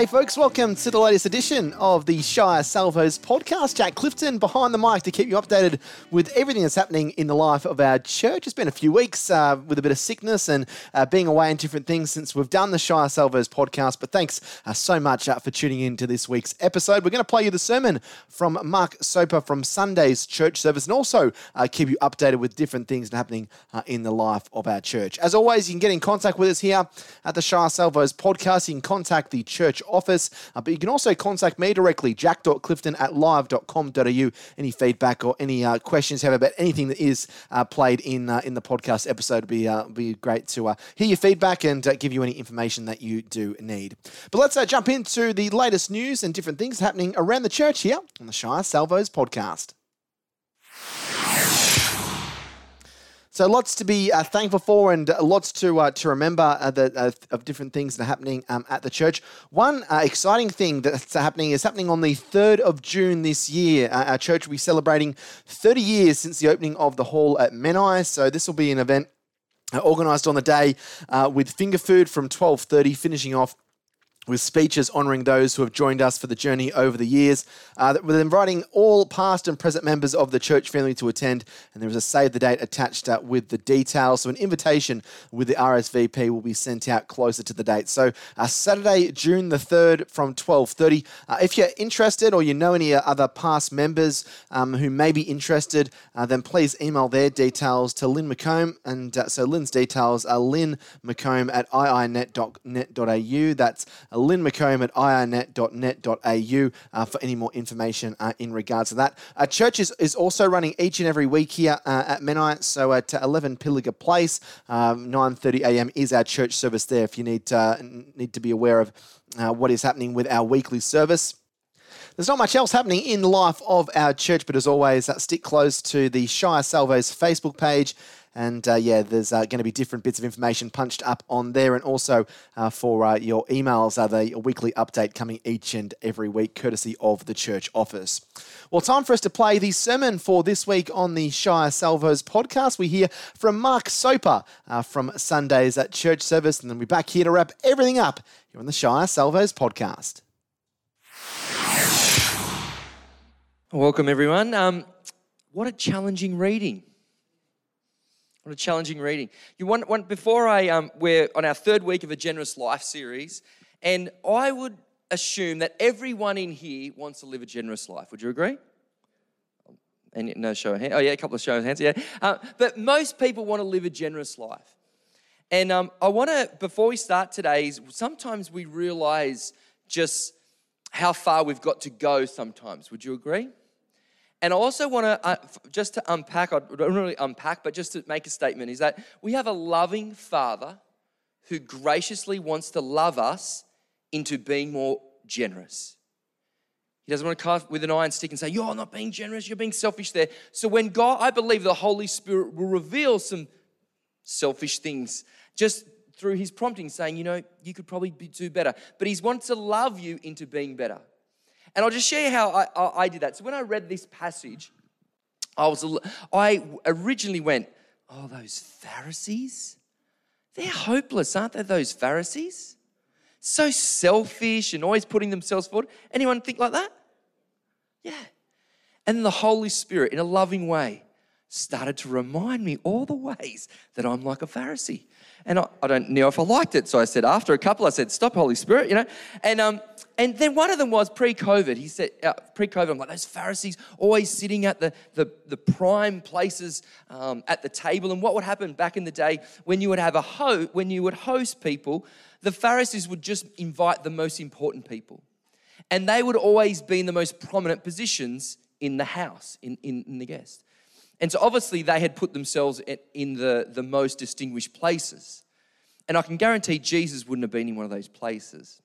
Hey, folks, welcome to the latest edition of the Shire Salvos podcast. Jack Clifton behind the mic to keep you updated with everything that's happening in the life of our church. It's been a few weeks uh, with a bit of sickness and uh, being away and different things since we've done the Shire Salvos podcast. But thanks uh, so much uh, for tuning in to this week's episode. We're going to play you the sermon from Mark Soper from Sunday's church service and also uh, keep you updated with different things happening uh, in the life of our church. As always, you can get in contact with us here at the Shire Salvos podcast. You can contact the church office. Uh, but you can also contact me directly, jack.clifton at live.com.au. Any feedback or any uh, questions you have about anything that is uh, played in uh, in the podcast episode be, uh, be great to hear your feedback and give you any information that you do need. But let's jump into the latest news and different things happening around the church here on the Shire Salvos podcast. So lots to be uh, thankful for, and lots to uh, to remember uh, the, uh, of different things that are happening um, at the church. One uh, exciting thing that's happening is happening on the third of June this year. Uh, our church will be celebrating 30 years since the opening of the hall at Menai. So this will be an event organised on the day with finger food from 12:30, finishing off with speeches honouring those who have joined us for the journey over the years. Uh, we're inviting all past and present members of the church family to attend, and there is a save the date attached uh, with the details. So an invitation with the RSVP will be sent out closer to the date. So uh, Saturday, June the third, from twelve thirty. Uh, if you're interested or you know any uh, other past members um, who may be interested, uh, then please email their details to Lynn McComb. And so Lynn's details are Lynn McComb at iinet.net.au. That's Lynn McComb at iinet.net.au uh, for any more information uh, in regards to that. Uh, church is, is also running each and every week here uh, at Menai. So at 11 Pilliga Place, um, 9.30 a.m. is our church service there if you need to, need to be aware of uh, what is happening with our weekly service. There's not much else happening in life of our church, but as always, uh, stick close to the Shire Salvos Facebook page and uh, yeah, there's uh, going to be different bits of information punched up on there. And also uh, for uh, your emails, are the weekly update coming each and every week, courtesy of the church office. Well, time for us to play the sermon for this week on the Shire Salvos podcast. We hear from Mark Soper uh, from Sundays at church service, and then we're back here to wrap everything up here on the Shire Salvos podcast. Welcome, everyone. Um, what a challenging reading. What a challenging reading. You want, want before I um, we're on our third week of a generous life series, and I would assume that everyone in here wants to live a generous life. Would you agree? And no show of hands. Oh yeah, a couple of show of hands. Yeah, uh, but most people want to live a generous life. And um, I want to, before we start today, sometimes we realize just how far we've got to go. Sometimes, would you agree? And I also want to, uh, just to unpack, I don't really unpack, but just to make a statement is that we have a loving Father who graciously wants to love us into being more generous. He doesn't want to carve with an iron stick and say, You're not being generous, you're being selfish there. So when God, I believe the Holy Spirit will reveal some selfish things just through his prompting, saying, You know, you could probably do better. But He's wanted to love you into being better. And I'll just share how I, I, I did that. So when I read this passage, I was I originally went, "Oh, those Pharisees? They're hopeless, aren't they? Those Pharisees, so selfish and always putting themselves forward. Anyone think like that? Yeah. And the Holy Spirit, in a loving way, started to remind me all the ways that I'm like a Pharisee. And I, I don't know if I liked it, so I said after a couple, I said, "Stop, Holy Spirit," you know. And um, and then one of them was pre-COVID. He said, uh, pre-COVID, I'm like, those Pharisees always sitting at the, the, the prime places um, at the table. And what would happen back in the day when you would have a host, when you would host people, the Pharisees would just invite the most important people. And they would always be in the most prominent positions in the house, in, in, in the guest. And so obviously they had put themselves in the, the most distinguished places. And I can guarantee Jesus wouldn't have been in one of those places.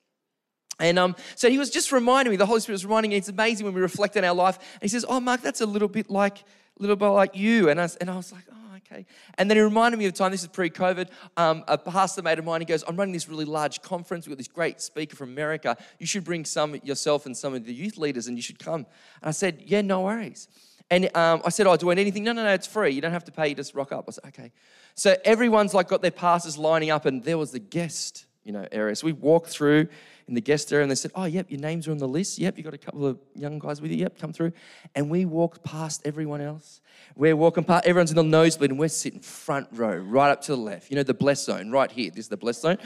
And um, so he was just reminding me, the Holy Spirit was reminding me, it's amazing when we reflect on our life. And he says, Oh, Mark, that's a little bit like, a little bit like you. And I, and I was like, Oh, okay. And then he reminded me of the time, this is pre COVID, um, a pastor mate of mine, he goes, I'm running this really large conference. We've got this great speaker from America. You should bring some yourself and some of the youth leaders and you should come. And I said, Yeah, no worries. And um, I said, Oh, do I need anything? No, no, no, it's free. You don't have to pay, you just rock up. I said, Okay. So everyone's like got their passes lining up, and there was the guest you know, area. So we walked through in the guest area and they said, Oh, yep, your names are on the list. Yep, you got a couple of young guys with you. Yep, come through. And we walked past everyone else. We're walking past, everyone's in the nosebleed and we're sitting front row, right up to the left. You know, the blessed zone, right here. This is the blessed zone.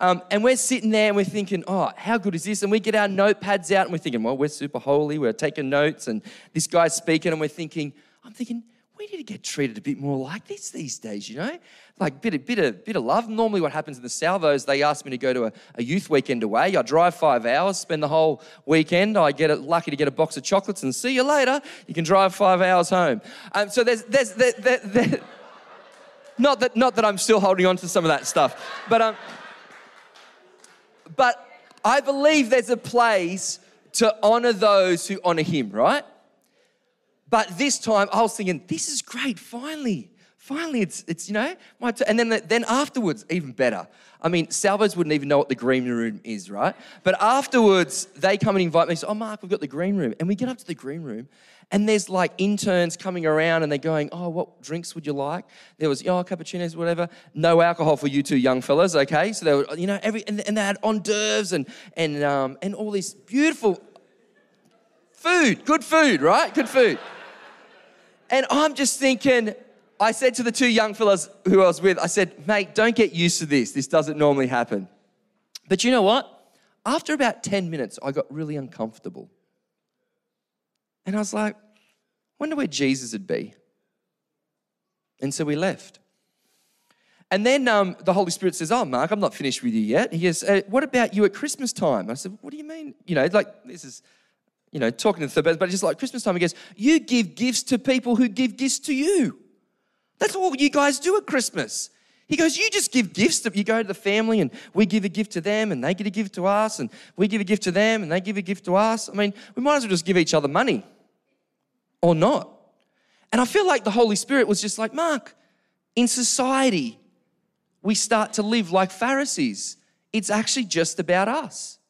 Um, and we're sitting there and we're thinking, oh, how good is this? And we get our notepads out and we're thinking, well, we're super holy. We're taking notes and this guy's speaking and we're thinking, I'm thinking, we need to get treated a bit more like this these days, you know? Like bit of, bit of, bit of love. Normally what happens in the Salvos, they ask me to go to a, a youth weekend away. I drive five hours, spend the whole weekend. I get lucky to get a box of chocolates and see you later. You can drive five hours home. Um, so there's, there's, there, there, there, not that, not that I'm still holding on to some of that stuff, but um, but I believe there's a place to honor those who honor him, right? But this time I was thinking, this is great, finally. Finally, it's, it's you know, my t-. and then, then afterwards, even better. I mean, Salvos wouldn't even know what the green room is, right? But afterwards, they come and invite me. So, oh, Mark, we've got the green room. And we get up to the green room, and there's like interns coming around and they're going, Oh, what drinks would you like? There was, oh, cappuccinos, whatever. No alcohol for you two young fellas, okay? So they were, you know, every, and, and they had hors d'oeuvres and, and, um, and all this beautiful food, good food, right? Good food. and I'm just thinking, I said to the two young fellas who I was with, I said, mate, don't get used to this. This doesn't normally happen. But you know what? After about 10 minutes, I got really uncomfortable. And I was like, wonder where Jesus would be. And so we left. And then um, the Holy Spirit says, Oh, Mark, I'm not finished with you yet. He goes, uh, What about you at Christmas time? I said, What do you mean? You know, like this is, you know, talking to the third but just like Christmas time, he goes, You give gifts to people who give gifts to you. That's all you guys do at Christmas. He goes, You just give gifts. To, you go to the family and we give a gift to them and they get a gift to us and we give a gift to them and they give a gift to us. I mean, we might as well just give each other money or not. And I feel like the Holy Spirit was just like, Mark, in society, we start to live like Pharisees. It's actually just about us.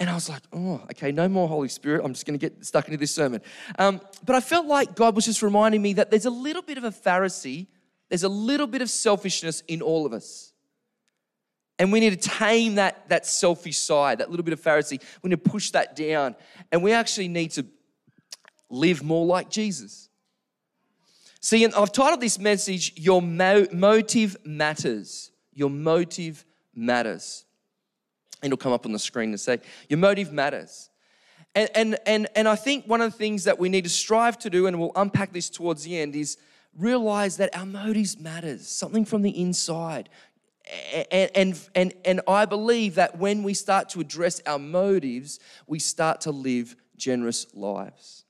And I was like, oh, okay, no more Holy Spirit. I'm just going to get stuck into this sermon. Um, but I felt like God was just reminding me that there's a little bit of a Pharisee there's a little bit of selfishness in all of us. And we need to tame that, that selfish side, that little bit of Pharisee. We need to push that down. And we actually need to live more like Jesus. See, and I've titled this message, Your Mo- Motive Matters. Your motive matters. And it'll come up on the screen to say, Your motive matters. And, and, and, and I think one of the things that we need to strive to do, and we'll unpack this towards the end, is realize that our motives matters, something from the inside. And, and, and, and I believe that when we start to address our motives, we start to live generous lives.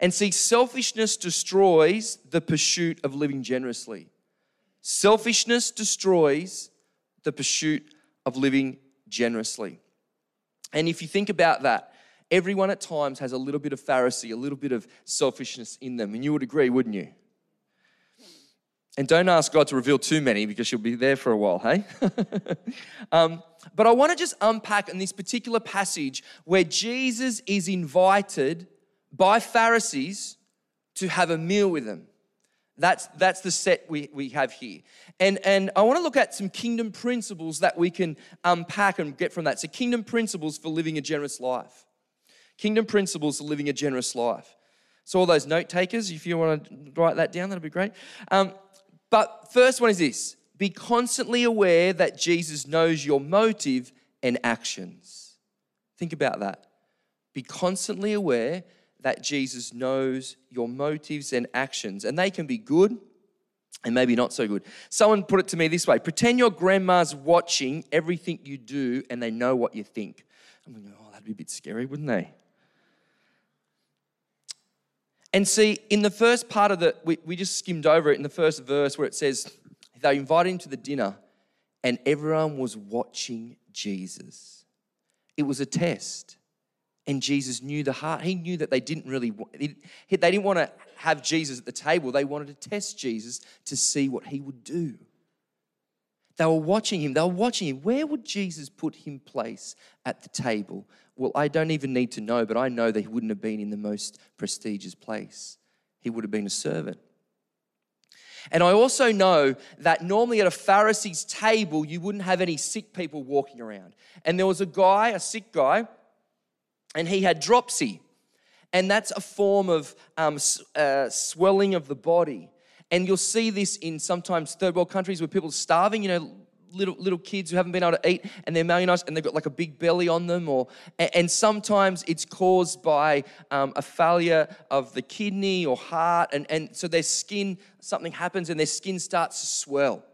And see, selfishness destroys the pursuit of living generously. Selfishness destroys the pursuit of living generously. And if you think about that, everyone at times has a little bit of Pharisee, a little bit of selfishness in them. And you would agree, wouldn't you? And don't ask God to reveal too many because you'll be there for a while, hey? um, but I want to just unpack in this particular passage where Jesus is invited by Pharisees to have a meal with them. That's, that's the set we, we have here. And, and I want to look at some kingdom principles that we can unpack and get from that. So, kingdom principles for living a generous life. Kingdom principles for living a generous life. So, all those note takers, if you want to write that down, that'd be great. Um, but first one is this be constantly aware that Jesus knows your motive and actions. Think about that. Be constantly aware that Jesus knows your motives and actions, and they can be good and maybe not so good. Someone put it to me this way pretend your grandma's watching everything you do and they know what you think. I'm going, oh, that'd be a bit scary, wouldn't they? And see, in the first part of the, we, we just skimmed over it in the first verse where it says, they invited him to the dinner and everyone was watching Jesus. It was a test. And Jesus knew the heart. He knew that they didn't really, they didn't want to have Jesus at the table. They wanted to test Jesus to see what he would do. They were watching him. They were watching him. Where would Jesus put him place at the table? Well, I don't even need to know, but I know that he wouldn't have been in the most prestigious place. He would have been a servant. And I also know that normally at a Pharisee's table, you wouldn't have any sick people walking around. And there was a guy, a sick guy, and he had dropsy. And that's a form of um, uh, swelling of the body. And you'll see this in sometimes third world countries where people are starving, you know, little little kids who haven't been able to eat and they're malnourished and they've got like a big belly on them or and sometimes it's caused by um, a failure of the kidney or heart and, and so their skin something happens and their skin starts to swell.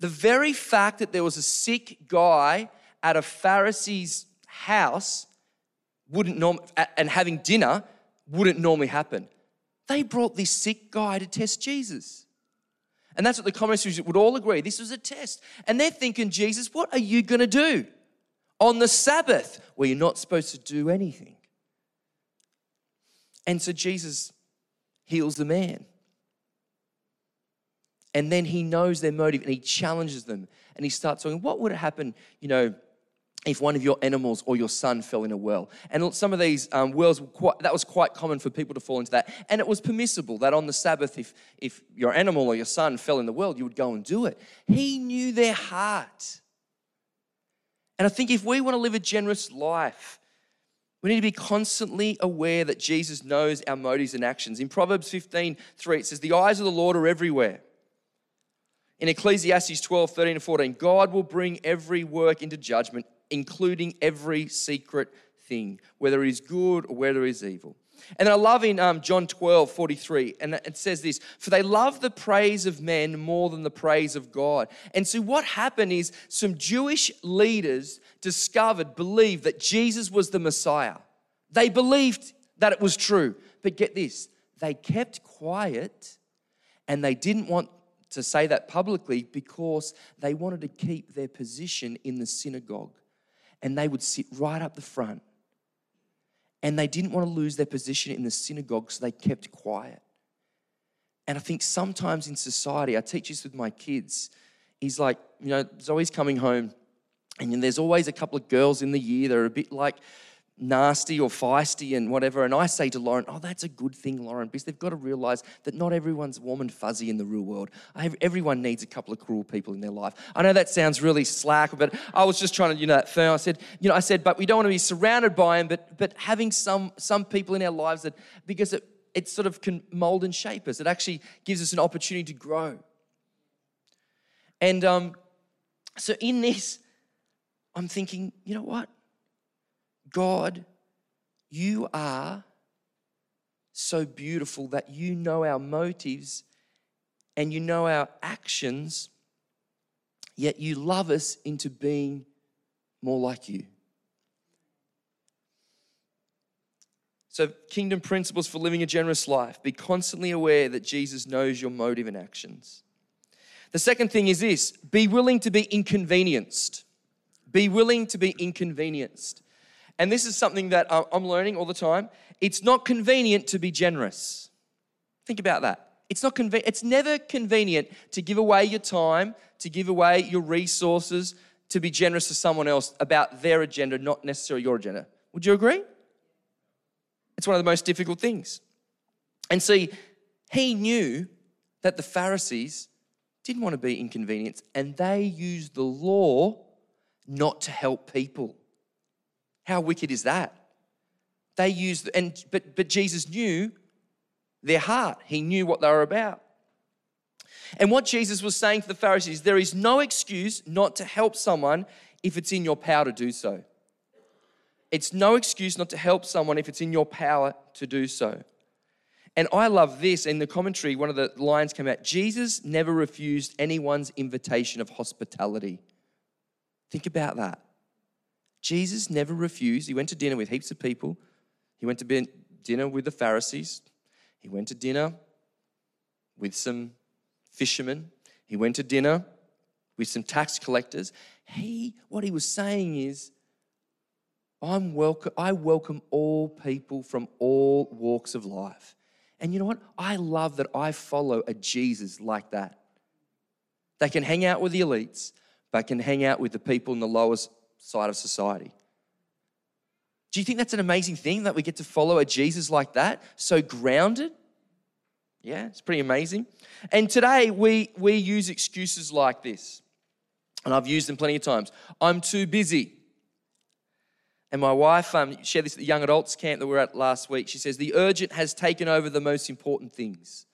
The very fact that there was a sick guy at a pharisee's house wouldn't norm and having dinner wouldn't normally happen. They brought this sick guy to test jesus and that's what the commentaries would all agree. This was a test. And they're thinking, Jesus, what are you going to do on the Sabbath where you're not supposed to do anything? And so Jesus heals the man. And then he knows their motive and he challenges them and he starts talking, what would happen, you know, if one of your animals or your son fell in a well. And some of these um, wells, quite, that was quite common for people to fall into that. And it was permissible that on the Sabbath, if, if your animal or your son fell in the well, you would go and do it. He knew their heart. And I think if we want to live a generous life, we need to be constantly aware that Jesus knows our motives and actions. In Proverbs 15, 3, it says, The eyes of the Lord are everywhere. In Ecclesiastes 12, 13 and 14, God will bring every work into judgment including every secret thing, whether it is good or whether it is evil. And I love in um, John 12, 43, and it says this For they love the praise of men more than the praise of God. And so, what happened is some Jewish leaders discovered, believed that Jesus was the Messiah. They believed that it was true. But get this, they kept quiet and they didn't want to say that publicly because they wanted to keep their position in the synagogue and they would sit right up the front. And they didn't want to lose their position in the synagogue, so they kept quiet. And I think sometimes in society, I teach this with my kids, is like, you know, Zoe's coming home, and there's always a couple of girls in the year that are a bit like, nasty or feisty and whatever. And I say to Lauren, Oh, that's a good thing, Lauren, because they've got to realize that not everyone's warm and fuzzy in the real world. Everyone needs a couple of cruel people in their life. I know that sounds really slack, but I was just trying to, you know, that firm. I said, you know, I said, but we don't want to be surrounded by them, but but having some some people in our lives that because it it sort of can mold and shape us. It actually gives us an opportunity to grow. And um, so in this, I'm thinking, you know what? God, you are so beautiful that you know our motives and you know our actions, yet you love us into being more like you. So, kingdom principles for living a generous life be constantly aware that Jesus knows your motive and actions. The second thing is this be willing to be inconvenienced. Be willing to be inconvenienced and this is something that uh, I'm learning all the time. It's not convenient to be generous. Think about that. It's not conven- it's never convenient to give away your time, to give away your resources, to be generous to someone else about their agenda, not necessarily your agenda. Would you agree? It's one of the most difficult things. And see, he knew that the Pharisees didn't want to be inconvenienced, and they used the law not to help people. How wicked is that? They used, and but but Jesus knew their heart. He knew what they were about. And what Jesus was saying to the Pharisees, there is no excuse not to help someone if it's in your power to do so. It's no excuse not to help someone if it's in your power to do so. And I love this. In the commentary, one of the lines came out Jesus never refused anyone's invitation of hospitality. Think about that. Jesus never refused. He went to dinner with heaps of people. He went to dinner with the Pharisees. He went to dinner with some fishermen. He went to dinner with some tax collectors. He, what he was saying is, I'm welcome, I welcome all people from all walks of life. And you know what? I love that I follow a Jesus like that. They can hang out with the elites, but can hang out with the people in the lowest side of society. Do you think that's an amazing thing that we get to follow a Jesus like that, so grounded? Yeah, it's pretty amazing. And today we, we use excuses like this. And I've used them plenty of times. I'm too busy. And my wife um, shared this at the young adults camp that we were at last week. She says, The urgent has taken over the most important things.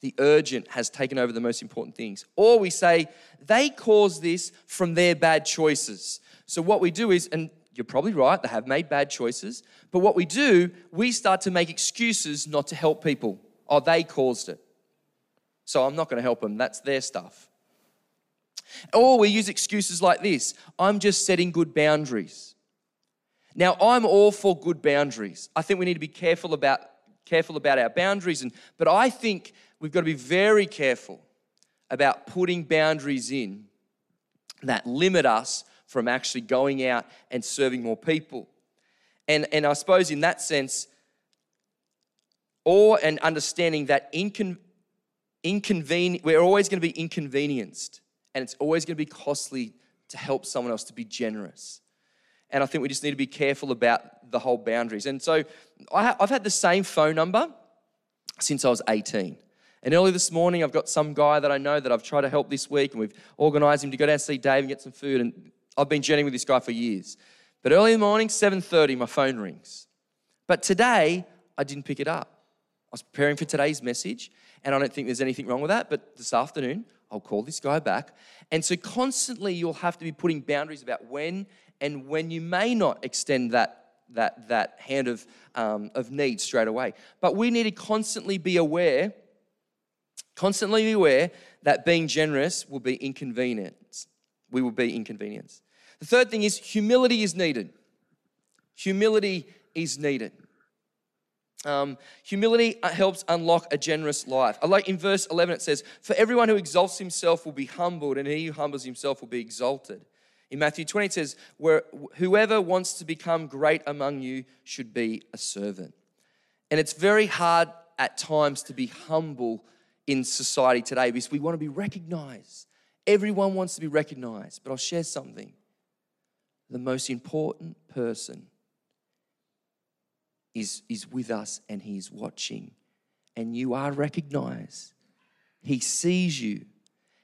The urgent has taken over the most important things. Or we say, They caused this from their bad choices. So what we do is, and you're probably right, they have made bad choices. But what we do, we start to make excuses not to help people. Oh, they caused it. So I'm not going to help them. That's their stuff. Or we use excuses like this I'm just setting good boundaries. Now, I'm all for good boundaries. I think we need to be careful about, careful about our boundaries, and, but I think we've got to be very careful about putting boundaries in that limit us from actually going out and serving more people. And, and I suppose in that sense, or and understanding that incon, inconven- we're always going to be inconvenienced and it's always going to be costly to help someone else to be generous. And I think we just need to be careful about the whole boundaries. And so I have had the same phone number since I was 18. And early this morning, I've got some guy that I know that I've tried to help this week, and we've organized him to go down and see Dave and get some food. And I've been journeying with this guy for years. But early in the morning, 7:30, my phone rings. But today, I didn't pick it up. I was preparing for today's message, and I don't think there's anything wrong with that. But this afternoon, I'll call this guy back. And so constantly, you'll have to be putting boundaries about when and when you may not extend that that, that hand of, um, of need straight away. But we need to constantly be aware, constantly be aware that being generous will be inconvenience. We will be inconvenience. The third thing is humility is needed. Humility is needed. Um, humility uh, helps unlock a generous life. I like in verse 11 it says, For everyone who exalts himself will be humbled, and he who humbles himself will be exalted. In Matthew 20 it says, Where whoever wants to become great among you should be a servant. And it's very hard at times to be humble in society today because we want to be recognized. Everyone wants to be recognized. But I'll share something. The most important person is, is with us and He's watching. And you are recognized. He sees you.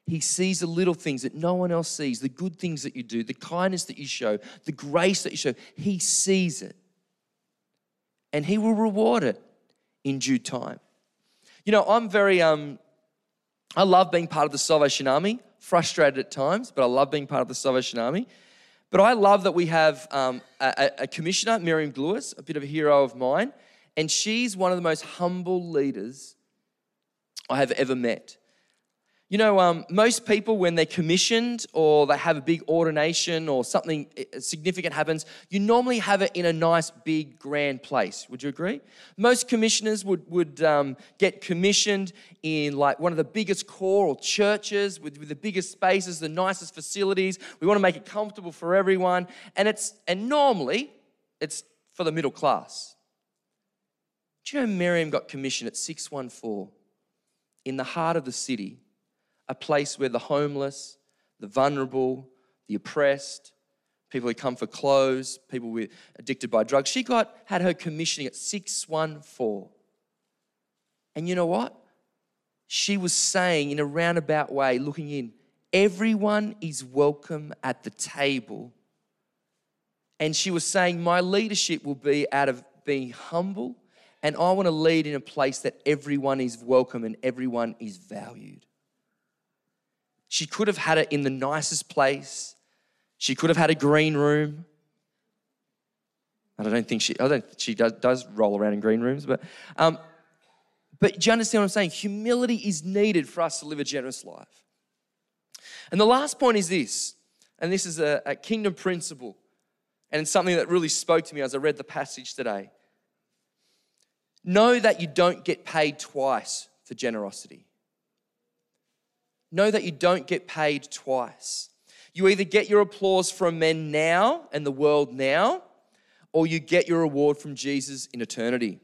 He sees the little things that no one else sees, the good things that you do, the kindness that you show, the grace that you show. He sees it. And He will reward it in due time. You know, I'm very, um, I love being part of the Salvation Army, frustrated at times, but I love being part of the Salvation Army. But I love that we have um, a, a, commissioner, Miriam Gluyas, a bit of a hero of mine, and she's one of the most humble leaders I have ever met. You know, um, most people, when they're commissioned or they have a big ordination or something eh, significant happens, you normally have it in a nice, big, grand place. Would you agree? Most commissioners would, would um, get commissioned in like one of the biggest choral churches with, with the biggest spaces, the nicest facilities. We want to make it comfortable for everyone. And, it's, and normally, it's for the middle class. Do you know Miriam got commissioned at 614 in the heart of the city? A place where the homeless, the vulnerable, the oppressed, people who come for clothes, people with addicted by drugs. She got had her commissioning at 614. And you know what? She was saying in a roundabout way, looking in, everyone is welcome at the table. And she was saying, My leadership will be out of being humble, and I want to lead in a place that everyone is welcome and everyone is valued. She could have had it in the nicest place. She could have had a green room. I don't think she, I don't, she does, does roll around in green rooms, but, um, but do you understand what I'm saying? Humility is needed for us to live a generous life. And the last point is this, and this is a, a kingdom principle, and it's something that really spoke to me as I read the passage today. Know that you don't get paid twice for generosity know that you don't get paid twice. You either get your applause from men now and the world now, or you get your reward from Jesus in eternity.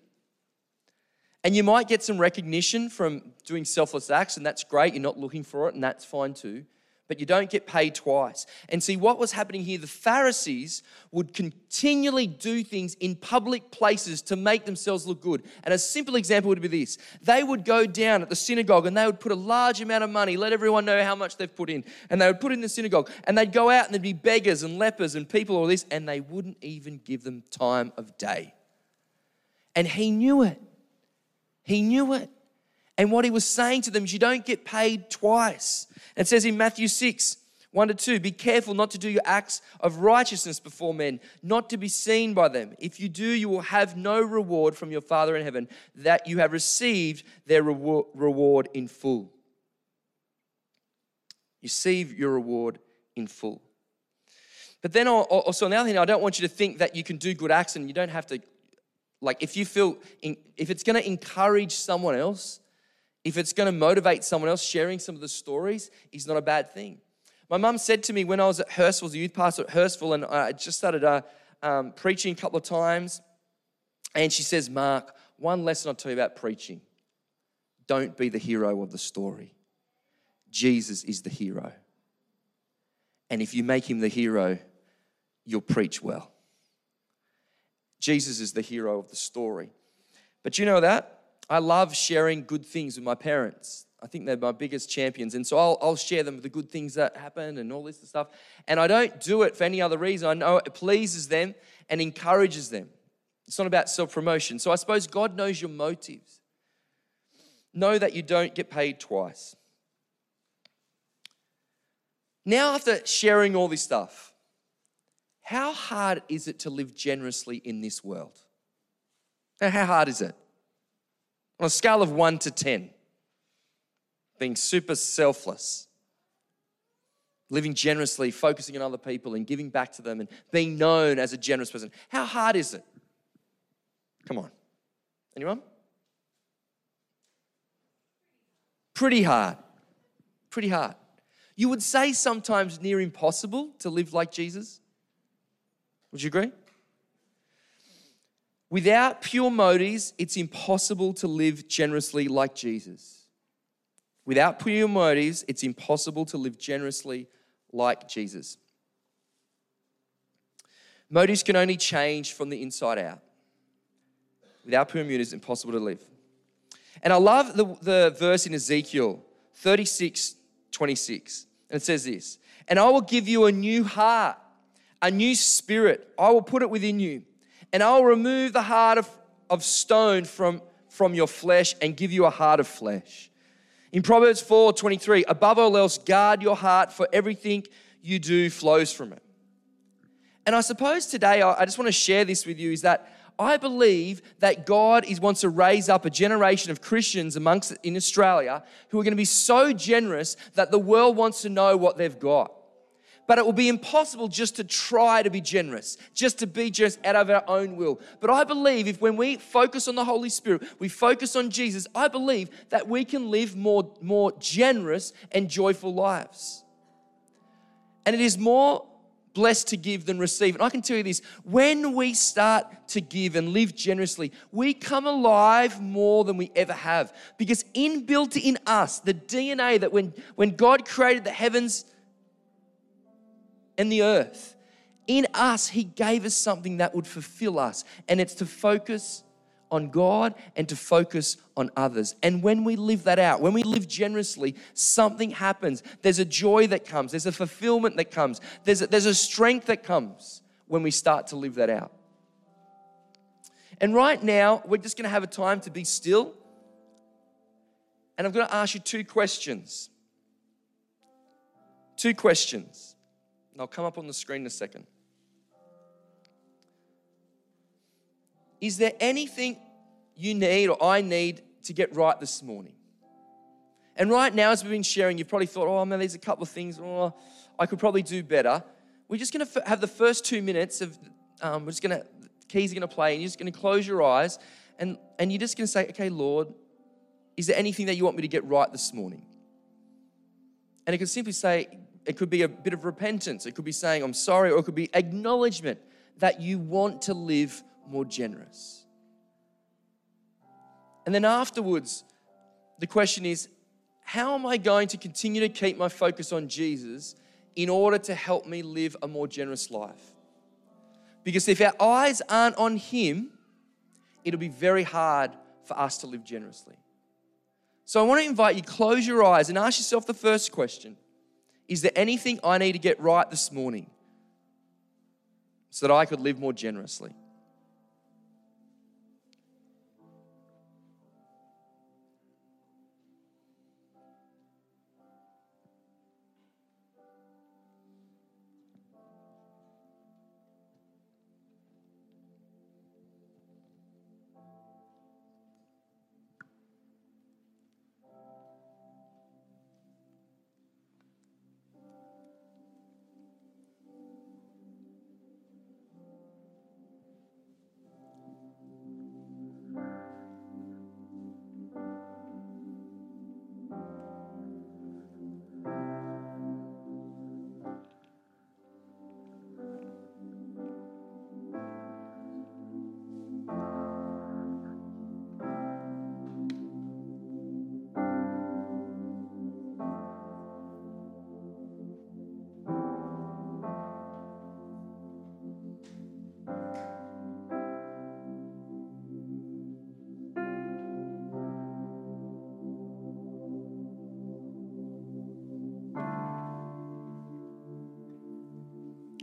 And you might get some recognition from doing selfless acts, and that's great. You're not looking for it, and that's fine too. But you don't get paid twice. And see, what was happening here, the Pharisees would continually do things in public places to make themselves look good. And a simple example would be this they would go down at the synagogue and they would put a large amount of money, let everyone know how much they've put in, and they would put in the synagogue. And they'd go out and there'd be beggars and lepers and people, all this, and they wouldn't even give them time of day. And he knew it. He knew it. And what he was saying to them is, you don't get paid twice. It says in Matthew 6, 1 to 2, be careful not to do your acts of righteousness before men, not to be seen by them. If you do, you will have no reward from your Father in heaven, that you have received their reward in full. You receive your reward in full. But then also on the other hand, I don't want you to think that you can do good acts and you don't have to, like, if you feel, if it's going to encourage someone else, if it's going to motivate someone else, sharing some of the stories is not a bad thing. My mum said to me when I was at Hurstville, a youth pastor at Hurstville, and I just started uh, um, preaching a couple of times, and she says, Mark, one lesson I'll tell you about preaching don't be the hero of the story. Jesus is the hero. And if you make him the hero, you'll preach well. Jesus is the hero of the story. But you know that? I love sharing good things with my parents. I think they're my biggest champions. And so I'll, I'll share them the good things that happen and all this stuff. And I don't do it for any other reason. I know it pleases them and encourages them. It's not about self promotion. So I suppose God knows your motives. Know that you don't get paid twice. Now, after sharing all this stuff, how hard is it to live generously in this world? Now, how hard is it? On a scale of one to 10, being super selfless, living generously, focusing on other people and giving back to them and being known as a generous person, how hard is it? Come on. Anyone? Pretty hard. Pretty hard. You would say sometimes near impossible to live like Jesus. Would you agree? Without pure motives, it's impossible to live generously like Jesus. Without pure motives, it's impossible to live generously like Jesus. Motives can only change from the inside out. Without pure motives, it's impossible to live. And I love the, the verse in Ezekiel 36 26. And it says this And I will give you a new heart, a new spirit. I will put it within you and I'll remove the heart of, of stone from, from your flesh and give you a heart of flesh. In Proverbs 4 23, above all else, guard your heart, for everything you do flows from it. And I suppose today, I just want to share this with you is that I believe that God is, wants to raise up a generation of Christians amongst in Australia who are going to be so generous that the world wants to know what they've got but it will be impossible just to try to be generous, just to be just out of our own will. But I believe if when we focus on the Holy Spirit, we focus on Jesus, I believe that we can live more, more generous and joyful lives. And it is more blessed to give than receive. And I can tell you this when we start to give and live generously, we come alive more than we ever have. Because inbuilt in us, the DNA that when, when God created the heavens and the earth. In us, He gave us something that would fulfill us, and it's to focus on God and to focus on others. And when we live that out, when we live generously, something happens. There's a joy that comes, there's a fulfillment that comes, there's a, there's a strength that comes when we start to live that out. And right now, we're just going to have a time to be still. And I'm going to ask you two questions. Two questions. They'll come up on the screen in a second. Is there anything you need or I need to get right this morning? And right now, as we've been sharing, you've probably thought, oh man, there's a couple of things, oh, I could probably do better. We're just going to have the first two minutes of, um, we're just going to, keys are going to play, and you're just going to close your eyes, and, and you're just going to say, okay, Lord, is there anything that you want me to get right this morning? And it can simply say, it could be a bit of repentance. It could be saying, I'm sorry, or it could be acknowledgement that you want to live more generous. And then afterwards, the question is, how am I going to continue to keep my focus on Jesus in order to help me live a more generous life? Because if our eyes aren't on Him, it'll be very hard for us to live generously. So I want to invite you, close your eyes and ask yourself the first question Is there anything I need to get right this morning so that I could live more generously?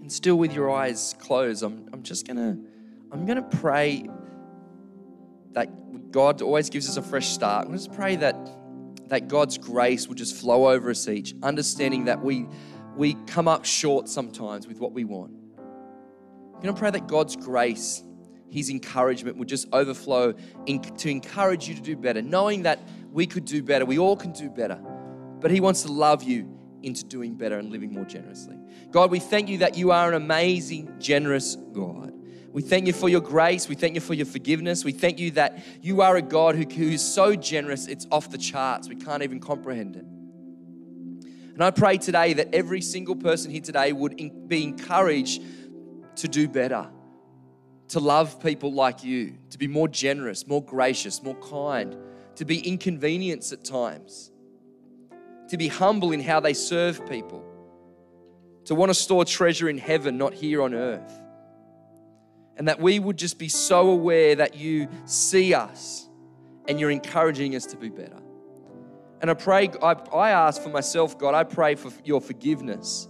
And still with your eyes closed, I'm, I'm just gonna, I'm gonna pray that God always gives us a fresh start. I'm just pray that that God's grace will just flow over us each, understanding that we we come up short sometimes with what we want. I'm gonna pray that God's grace, His encouragement will just overflow in, to encourage you to do better, knowing that we could do better. We all can do better, but He wants to love you into doing better and living more generously. God, we thank you that you are an amazing, generous God. We thank you for your grace. We thank you for your forgiveness. We thank you that you are a God who, who is so generous, it's off the charts. We can't even comprehend it. And I pray today that every single person here today would be encouraged to do better, to love people like you, to be more generous, more gracious, more kind, to be inconvenienced at times to be humble in how they serve people, to want to store treasure in heaven, not here on earth. And that we would just be so aware that you see us and you're encouraging us to be better. And I pray, I, I ask for myself, God, I pray for your forgiveness.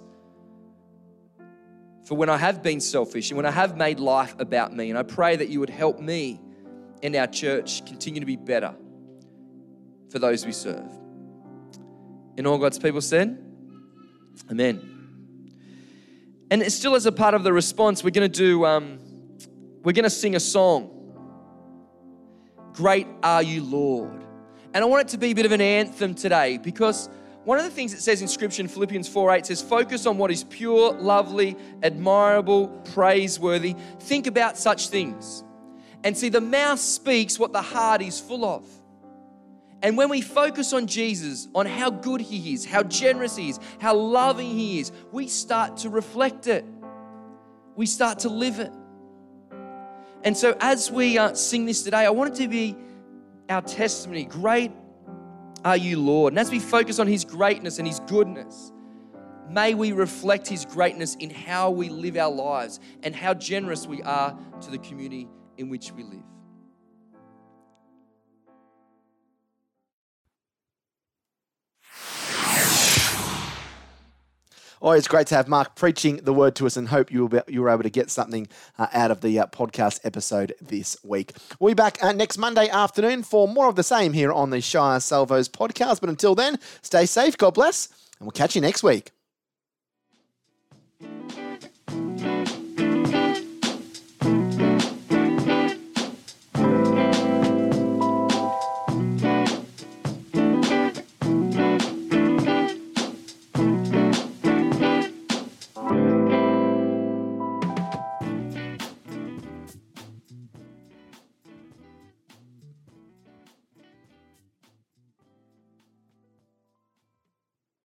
For when I have been selfish and when I have made life about me, and I pray that you would help me and our church continue to be better for those we serve. And all God's people said, Amen. And still, as a part of the response, we're going to do, um, we're going to sing a song. Great are you, Lord. And I want it to be a bit of an anthem today because one of the things it says in Scripture in Philippians 4 8 says, Focus on what is pure, lovely, admirable, praiseworthy. Think about such things. And see, the mouth speaks what the heart is full of. And when we focus on Jesus, on how good He is, how generous He is, how loving He is, we start to reflect it. We start to live it. And so, as we uh, sing this today, I want it to be our testimony. Great are you, Lord. And as we focus on His greatness and His goodness, may we reflect His greatness in how we live our lives and how generous we are to the community in which we live. Always great to have Mark preaching the word to us and hope you, will be, you were able to get something uh, out of the uh, podcast episode this week. We'll be back uh, next Monday afternoon for more of the same here on the Shire Salvos podcast. But until then, stay safe, God bless, and we'll catch you next week.